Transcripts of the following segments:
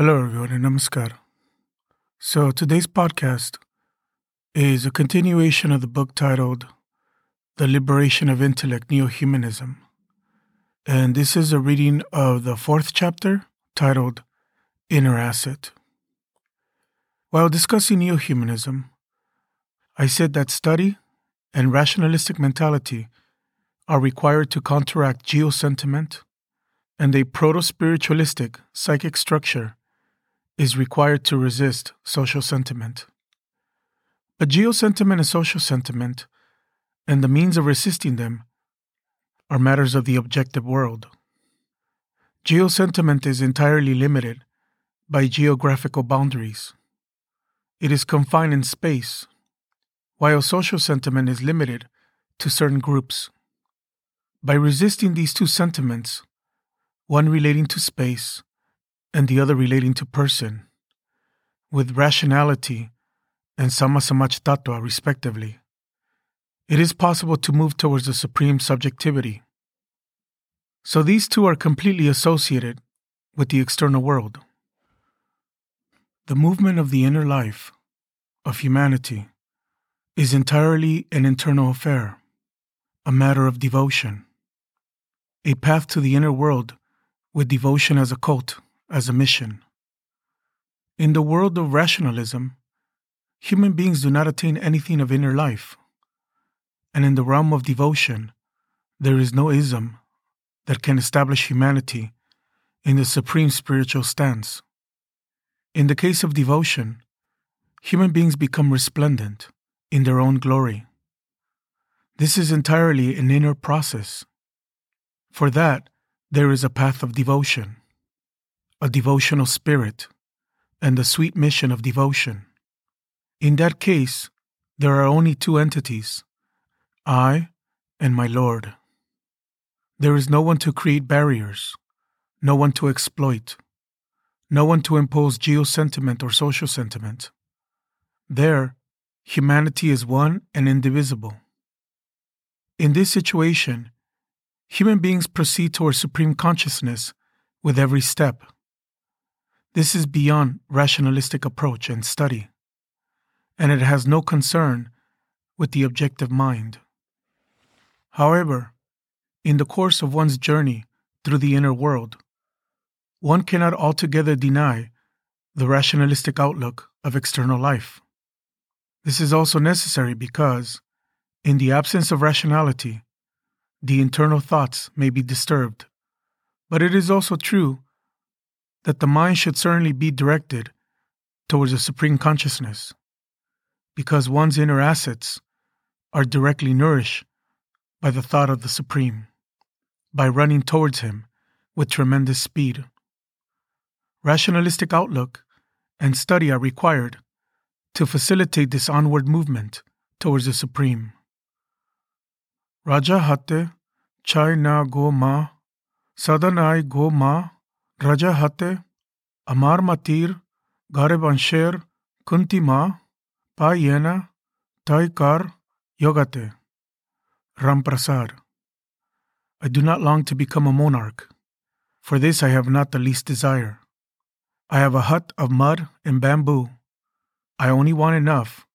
Hello, everyone, and namaskar. So, today's podcast is a continuation of the book titled The Liberation of Intellect Neo Humanism. And this is a reading of the fourth chapter titled Inner Asset. While discussing neo humanism, I said that study and rationalistic mentality are required to counteract geo sentiment, and a proto spiritualistic psychic structure is required to resist social sentiment. But geo sentiment and social sentiment, and the means of resisting them, are matters of the objective world. Geo sentiment is entirely limited by geographical boundaries. It is confined in space, while social sentiment is limited to certain groups. By resisting these two sentiments, one relating to space and the other relating to person, with rationality and samasamachtattva respectively, it is possible to move towards the supreme subjectivity. So these two are completely associated with the external world. The movement of the inner life of humanity is entirely an internal affair, a matter of devotion, a path to the inner world with devotion as a cult, as a mission. In the world of rationalism, human beings do not attain anything of inner life, and in the realm of devotion, there is no ism that can establish humanity in the supreme spiritual stance. In the case of devotion, human beings become resplendent in their own glory. This is entirely an inner process. For that, there is a path of devotion, a devotional spirit, and the sweet mission of devotion. In that case, there are only two entities I and my Lord. There is no one to create barriers, no one to exploit no one to impose geo sentiment or social sentiment. There, humanity is one and indivisible. In this situation, human beings proceed towards supreme consciousness with every step. This is beyond rationalistic approach and study, and it has no concern with the objective mind. However, in the course of one's journey through the inner world, one cannot altogether deny the rationalistic outlook of external life. This is also necessary because, in the absence of rationality, the internal thoughts may be disturbed. But it is also true that the mind should certainly be directed towards a supreme consciousness, because one's inner assets are directly nourished by the thought of the Supreme, by running towards Him with tremendous speed rationalistic outlook, and study are required to facilitate this onward movement towards the Supreme. Raja hate chai na go ma, sadanai go ma, raja hate, amar matir, garebansher, kunti ma, pa yena, taikar, yogate. Ramprasad. I do not long to become a monarch. For this I have not the least desire. I have a hut of mud and bamboo. I only want enough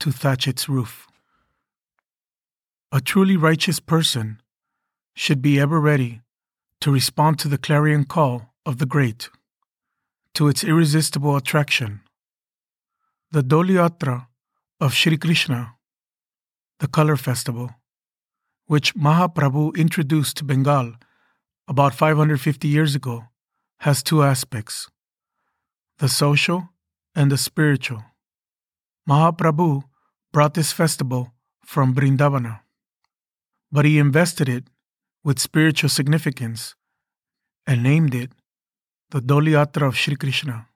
to thatch its roof. A truly righteous person should be ever ready to respond to the clarion call of the great, to its irresistible attraction. The Doliatra of Sri Krishna, the color festival, which Mahaprabhu introduced to Bengal about 550 years ago, has two aspects the social, and the spiritual. Mahaprabhu brought this festival from Brindavana, but he invested it with spiritual significance and named it the Doli Yatra of Sri Krishna.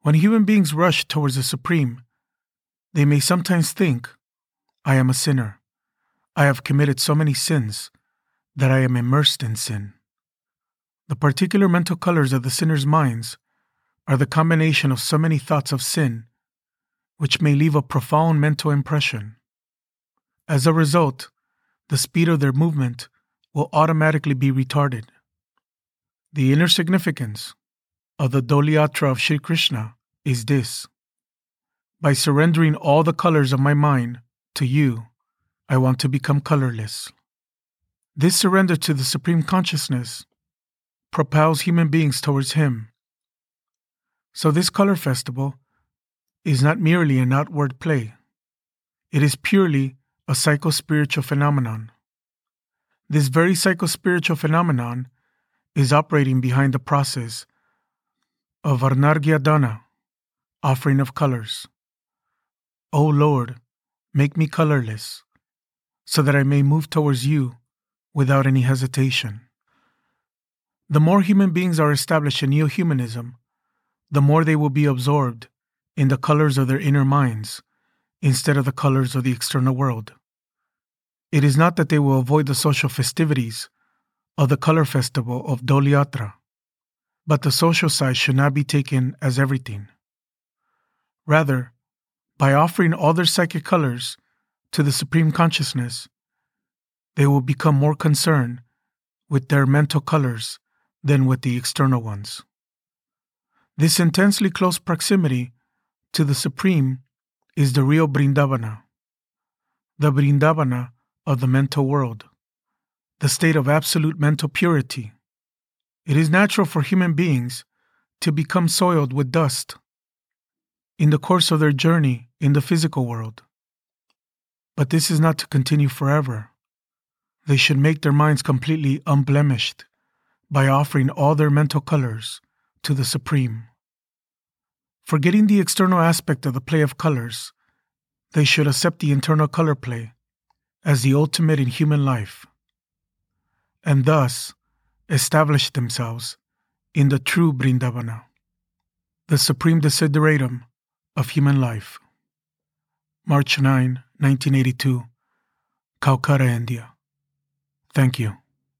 When human beings rush towards the Supreme, they may sometimes think, I am a sinner. I have committed so many sins that I am immersed in sin. The particular mental colors of the sinner's minds are the combination of so many thoughts of sin, which may leave a profound mental impression. As a result, the speed of their movement will automatically be retarded. The inner significance, of the Dolyatra of Sri Krishna is this By surrendering all the colors of my mind to you, I want to become colorless. This surrender to the Supreme Consciousness propels human beings towards Him. So, this color festival is not merely an outward play, it is purely a psycho spiritual phenomenon. This very psychospiritual phenomenon is operating behind the process of Varnargya Dana, offering of colors. O Lord, make me colorless, so that I may move towards you without any hesitation. The more human beings are established in neo humanism, the more they will be absorbed in the colors of their inner minds instead of the colors of the external world. It is not that they will avoid the social festivities of the color festival of Dolyatra, but the social side should not be taken as everything. Rather, by offering all their psychic colors to the Supreme Consciousness, they will become more concerned with their mental colors than with the external ones. This intensely close proximity to the Supreme is the real Brindavana, the Brindavana of the mental world, the state of absolute mental purity. It is natural for human beings to become soiled with dust in the course of their journey in the physical world. But this is not to continue forever. They should make their minds completely unblemished by offering all their mental colors to the Supreme. Forgetting the external aspect of the play of colors, they should accept the internal color play as the ultimate in human life, and thus establish themselves in the true Brindavana, the supreme desideratum of human life. March 9, 1982, Calcutta, India. Thank you.